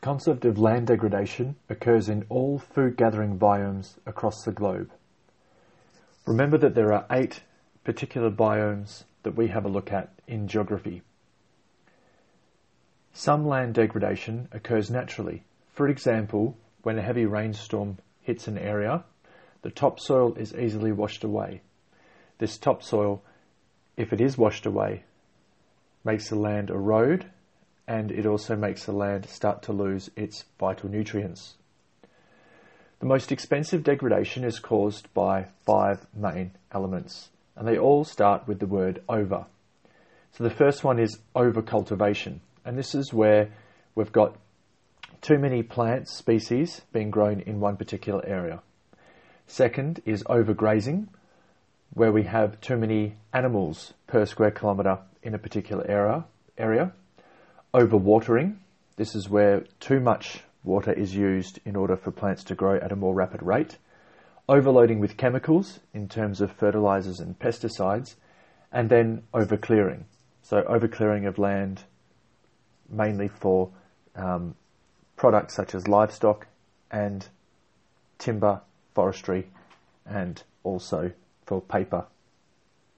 concept of land degradation occurs in all food gathering biomes across the globe. Remember that there are eight particular biomes that we have a look at in geography. Some land degradation occurs naturally. For example, when a heavy rainstorm hits an area, the topsoil is easily washed away. This topsoil, if it is washed away, makes the land erode and it also makes the land start to lose its vital nutrients. The most expensive degradation is caused by five main elements, and they all start with the word over. So the first one is overcultivation, and this is where we've got too many plant species being grown in one particular area. Second is overgrazing, where we have too many animals per square kilometre in a particular area. area. Overwatering, this is where too much water is used in order for plants to grow at a more rapid rate. Overloading with chemicals in terms of fertilizers and pesticides, and then overclearing. So overclearing of land mainly for um, products such as livestock and timber, forestry, and also for paper